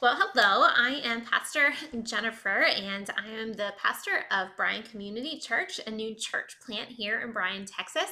Well, hello. I am Pastor Jennifer, and I am the pastor of Bryan Community Church, a new church plant here in Bryan, Texas.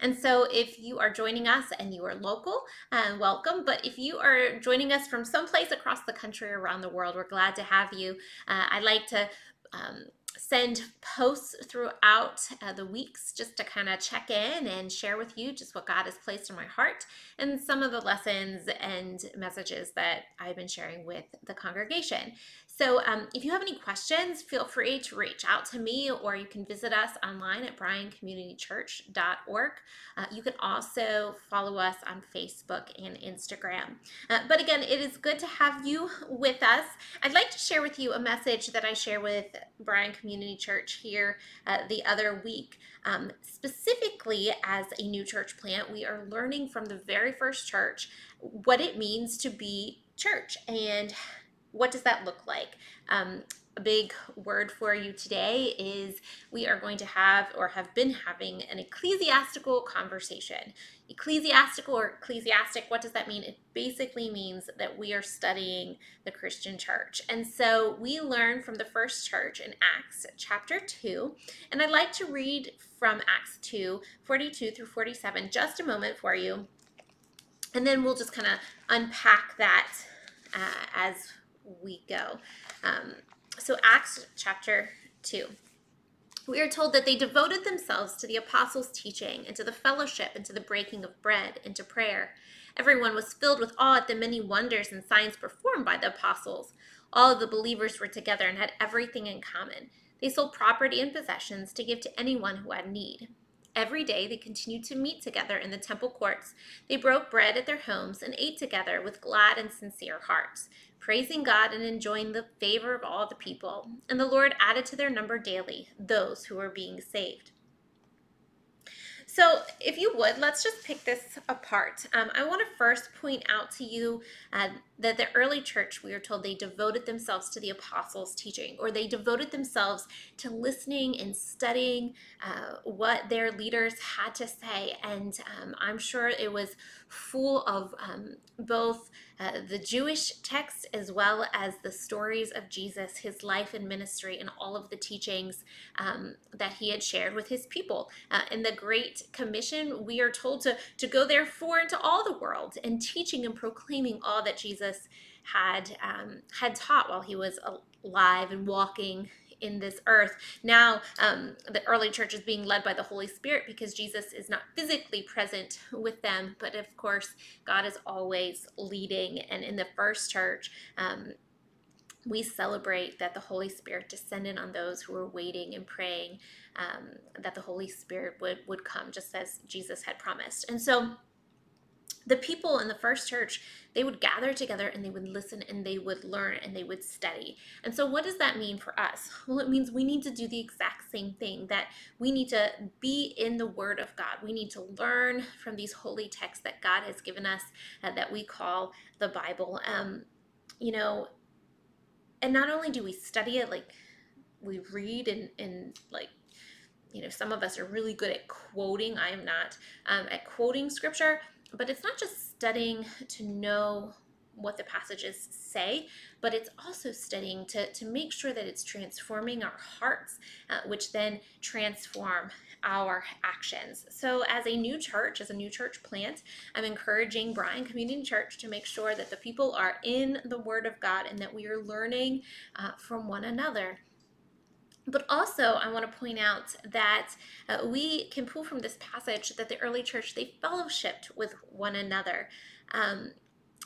And so, if you are joining us and you are local, uh, welcome. But if you are joining us from someplace across the country or around the world, we're glad to have you. Uh, I'd like to um, send posts throughout uh, the weeks just to kind of check in and share with you just what God has placed in my heart and some of the lessons and messages that I've been sharing with the congregation. So, um, if you have any questions, feel free to reach out to me or you can visit us online at bryancommunitychurch.org. Uh, you can also follow us on Facebook and Instagram. Uh, but again, it is good to have you with us. I'd like to share with you a message that I share with Bryan Community Church here uh, the other week. Um, specifically, as a new church plant, we are learning from the very first church what it means to be church and what does that look like? Um, a big word for you today is we are going to have or have been having an ecclesiastical conversation. Ecclesiastical or ecclesiastic, what does that mean? It basically means that we are studying the Christian church. And so we learn from the first church in Acts chapter 2. And I'd like to read from Acts 2 42 through 47, just a moment for you. And then we'll just kind of unpack that uh, as we go. Um, so, Acts chapter 2. We are told that they devoted themselves to the apostles' teaching and to the fellowship and to the breaking of bread and to prayer. Everyone was filled with awe at the many wonders and signs performed by the apostles. All of the believers were together and had everything in common. They sold property and possessions to give to anyone who had need. Every day they continued to meet together in the temple courts. They broke bread at their homes and ate together with glad and sincere hearts, praising God and enjoying the favor of all the people. And the Lord added to their number daily those who were being saved. So, if you would, let's just pick this apart. Um, I want to first point out to you uh, that the early church, we are told they devoted themselves to the apostles' teaching, or they devoted themselves to listening and studying uh, what their leaders had to say. And um, I'm sure it was full of um, both uh, the Jewish text as well as the stories of Jesus, his life and ministry, and all of the teachings um, that he had shared with his people. Uh, in the Great Commission, we are told to, to go therefore into all the world and teaching and proclaiming all that Jesus had um, had taught while he was alive and walking in this earth. Now, um, the early church is being led by the Holy Spirit because Jesus is not physically present with them, but of course, God is always leading. And in the first church, um, we celebrate that the Holy Spirit descended on those who were waiting and praying um, that the Holy Spirit would would come, just as Jesus had promised. And so, the people in the first church they would gather together and they would listen and they would learn and they would study. And so what does that mean for us? Well it means we need to do the exact same thing that we need to be in the word of god. We need to learn from these holy texts that god has given us uh, that we call the bible. Um, you know and not only do we study it like we read and, and like you know some of us are really good at quoting. I am not um, at quoting scripture but it's not just studying to know what the passages say, but it's also studying to, to make sure that it's transforming our hearts, uh, which then transform our actions. So, as a new church, as a new church plant, I'm encouraging Bryan Community Church to make sure that the people are in the Word of God and that we are learning uh, from one another. But also, I want to point out that uh, we can pull from this passage that the early church they fellowshipped with one another. Um,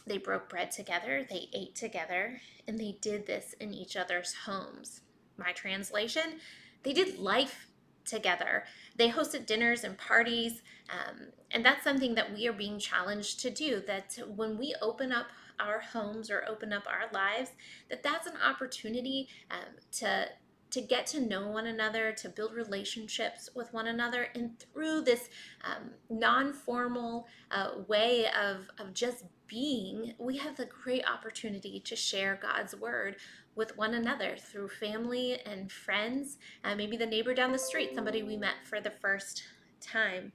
they broke bread together, they ate together, and they did this in each other's homes. My translation: they did life together. They hosted dinners and parties, um, and that's something that we are being challenged to do. That when we open up our homes or open up our lives, that that's an opportunity um, to to get to know one another, to build relationships with one another. And through this um, non formal uh, way of, of just being, we have the great opportunity to share God's word with one another through family and friends, uh, maybe the neighbor down the street, somebody we met for the first time.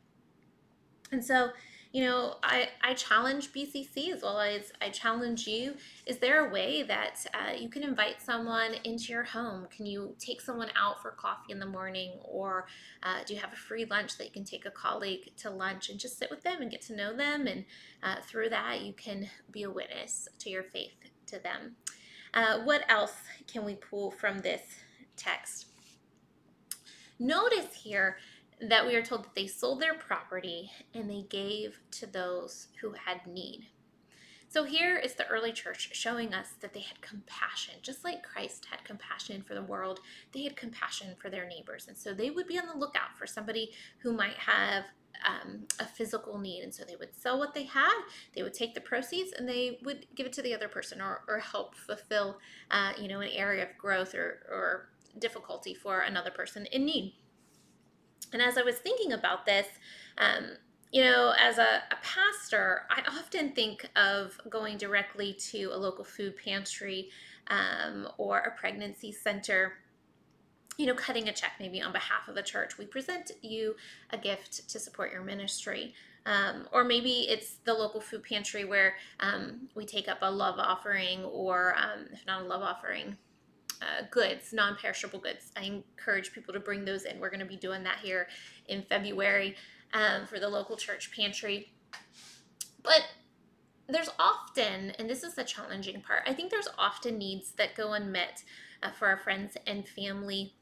And so, you know, I, I challenge BCC as well as I challenge you. Is there a way that uh, you can invite someone into your home? Can you take someone out for coffee in the morning? Or uh, do you have a free lunch that you can take a colleague to lunch and just sit with them and get to know them? And uh, through that, you can be a witness to your faith to them. Uh, what else can we pull from this text? Notice here that we are told that they sold their property and they gave to those who had need. So here is the early church showing us that they had compassion, just like Christ had compassion for the world, they had compassion for their neighbors. And so they would be on the lookout for somebody who might have um, a physical need. And so they would sell what they had, they would take the proceeds, and they would give it to the other person or, or help fulfill, uh, you know, an area of growth or, or difficulty for another person in need. And as I was thinking about this, um, you know, as a, a, pastor, I often think of going directly to a local food pantry um, or a pregnancy center, you know, cutting a check maybe on behalf of the church. We present you a gift to support your ministry. Um, or maybe it's the local food pantry where um, we take up a love offering, or um, if not a love offering, uh, goods, non perishable goods. I encourage people to bring those in. We're going to be doing that here in February um, for the local church pantry. But there's often, and this is the challenging part, I think there's often needs that go unmet uh, for our friends and family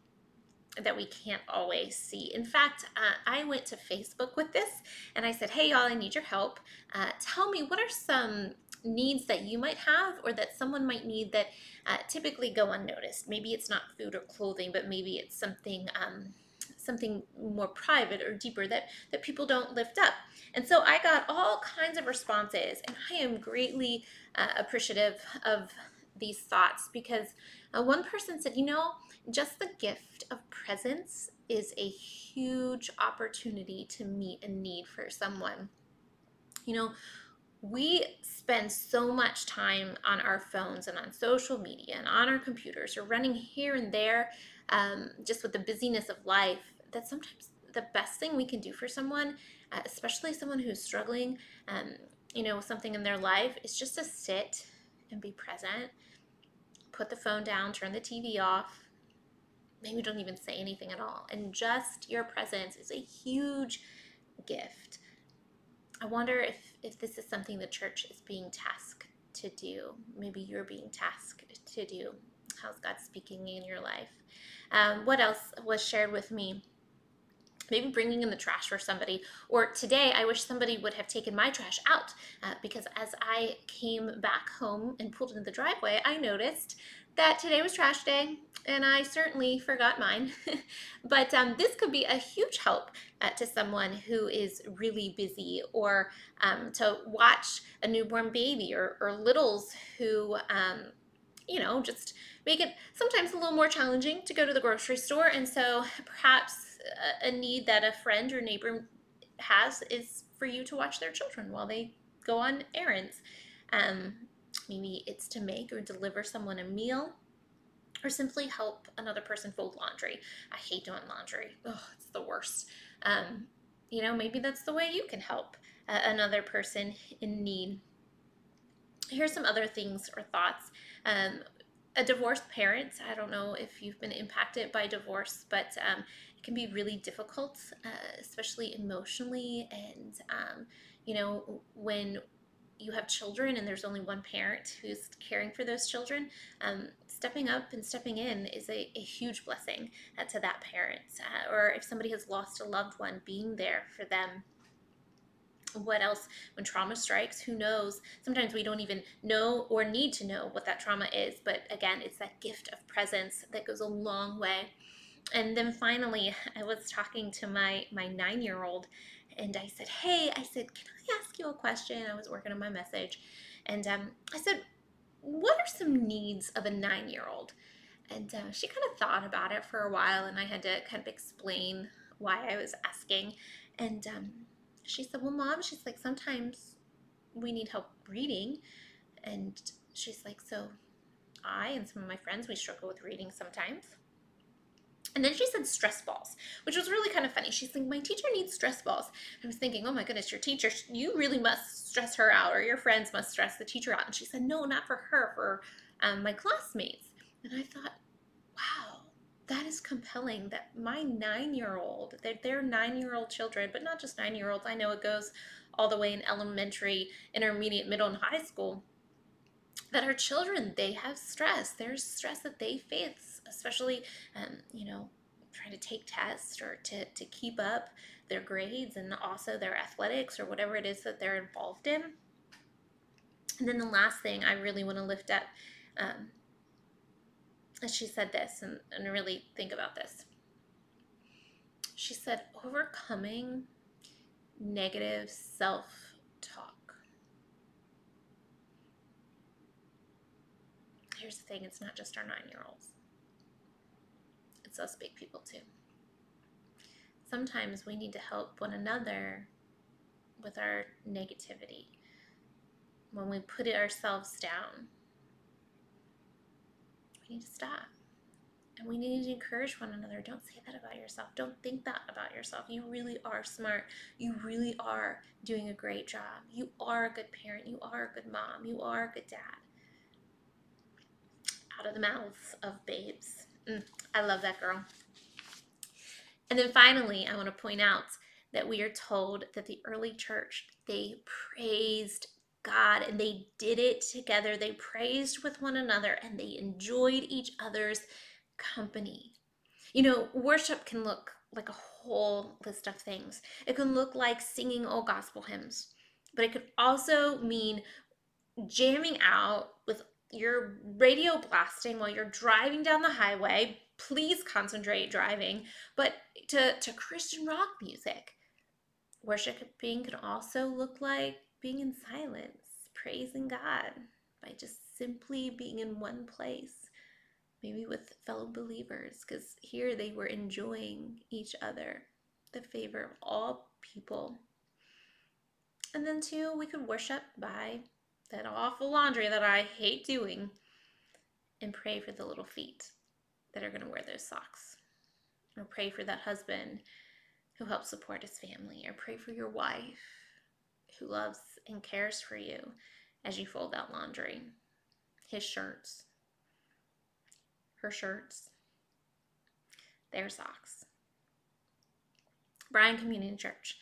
that we can't always see. In fact, uh, I went to Facebook with this and I said, Hey, y'all, I need your help. Uh, tell me what are some needs that you might have or that someone might need that uh, typically go unnoticed. Maybe it's not food or clothing, but maybe it's something. Um, something more private or deeper that that people don't lift up and so i got all kinds of responses and i am greatly uh, appreciative of these thoughts because uh, one person said you know just the gift of presence is a huge opportunity to meet a need for someone you know we spend so much time on our phones and on social media and on our computers or running here and there um, just with the busyness of life that sometimes the best thing we can do for someone uh, especially someone who's struggling um, you know something in their life is just to sit and be present put the phone down turn the tv off maybe don't even say anything at all and just your presence is a huge gift I wonder if, if this is something the church is being tasked to do. Maybe you're being tasked to do. How's God speaking in your life? Um, what else was shared with me? Maybe bringing in the trash for somebody. Or today, I wish somebody would have taken my trash out uh, because as I came back home and pulled into the driveway, I noticed that today was trash day and I certainly forgot mine. but um, this could be a huge help uh, to someone who is really busy or um, to watch a newborn baby or, or littles who, um, you know, just make it sometimes a little more challenging to go to the grocery store. And so perhaps a, a need that a friend or neighbor has is for you to watch their children while they go on errands. Um, maybe it's to make or deliver someone a meal or simply help another person fold laundry. I hate doing laundry. Oh, it's the worst. Um, you know, maybe that's the way you can help uh, another person in need. Here's some other things or thoughts. Um, a divorced parent, I don't know if you've been impacted by divorce, but um, it can be really difficult, uh, especially emotionally. And, um, you know, when you have children and there's only one parent who's caring for those children, um, stepping up and stepping in is a, a huge blessing uh, to that parent. Uh, or if somebody has lost a loved one, being there for them. What else? When trauma strikes, who knows? Sometimes we don't even know or need to know what that trauma is. But again, it's that gift of presence that goes a long way. And then finally, I was talking to my my nine year old, and I said, Hey, I said, can I ask you a question? I was working on my message. And um, I said, What are some needs of a nine year old? And uh, she kind of thought about it for a while, and I had to kind of explain why I was asking. And um, she said, Well, mom, she's like, sometimes we need help reading. And she's like, So I and some of my friends, we struggle with reading sometimes. And then she said stress balls, which was really kind of funny. She's like, My teacher needs stress balls. I was thinking, Oh my goodness, your teacher, you really must stress her out, or your friends must stress the teacher out. And she said, No, not for her, for um, my classmates. And I thought, Wow, that is compelling that my nine year old, that they're nine year old children, but not just nine year olds. I know it goes all the way in elementary, intermediate, middle, and high school. That our children, they have stress. There's stress that they face, especially, um, you know, trying to take tests or to, to keep up their grades and also their athletics or whatever it is that they're involved in. And then the last thing I really want to lift up um, as she said this, and, and really think about this. She said, overcoming negative self Here's the thing it's not just our nine year olds, it's us big people too. Sometimes we need to help one another with our negativity when we put ourselves down we need to stop. And we need to encourage one another. Don't say that about yourself. Don't think that about yourself. You really are smart. You really are doing a great job. You are a good parent. You are a good mom. You are a good dad. Out of the mouths of babes. Mm, I love that girl. And then finally, I want to point out that we are told that the early church, they praised God and they did it together. They praised with one another and they enjoyed each other's company. You know, worship can look like a whole list of things. It can look like singing old gospel hymns, but it could also mean jamming out with your radio blasting while you're driving down the highway. Please concentrate driving, but to, to Christian rock music. Worshiping can also look like being in silence, praising God by just simply being in one place, maybe with fellow believers, because here they were enjoying each other, the favor of all people. And then, two, we could worship by that awful laundry that I hate doing and pray for the little feet that are going to wear those socks. Or pray for that husband who helps support his family. Or pray for your wife who loves and cares for you as you fold out laundry. His shirts, her shirts, their socks. Bryan Community Church.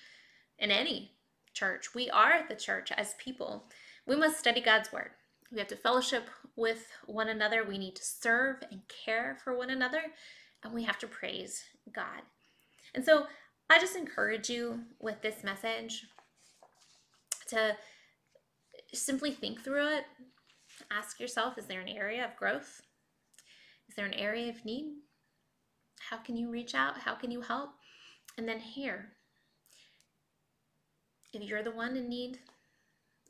In any church, we are the church as people. We must study God's Word. We have to fellowship with one another. We need to serve and care for one another. And we have to praise God. And so I just encourage you with this message to simply think through it. Ask yourself is there an area of growth? Is there an area of need? How can you reach out? How can you help? And then here, if you're the one in need,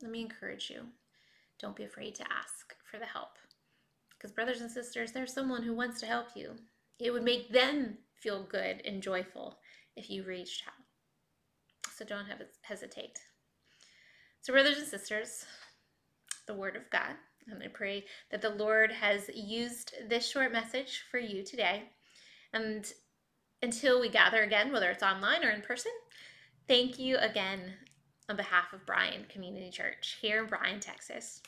let me encourage you. Don't be afraid to ask for the help. Because, brothers and sisters, there's someone who wants to help you. It would make them feel good and joyful if you reached out. So don't hesitate. So, brothers and sisters, the Word of God, and I pray that the Lord has used this short message for you today. And until we gather again, whether it's online or in person, thank you again on behalf of Bryan Community Church here in Bryan, Texas.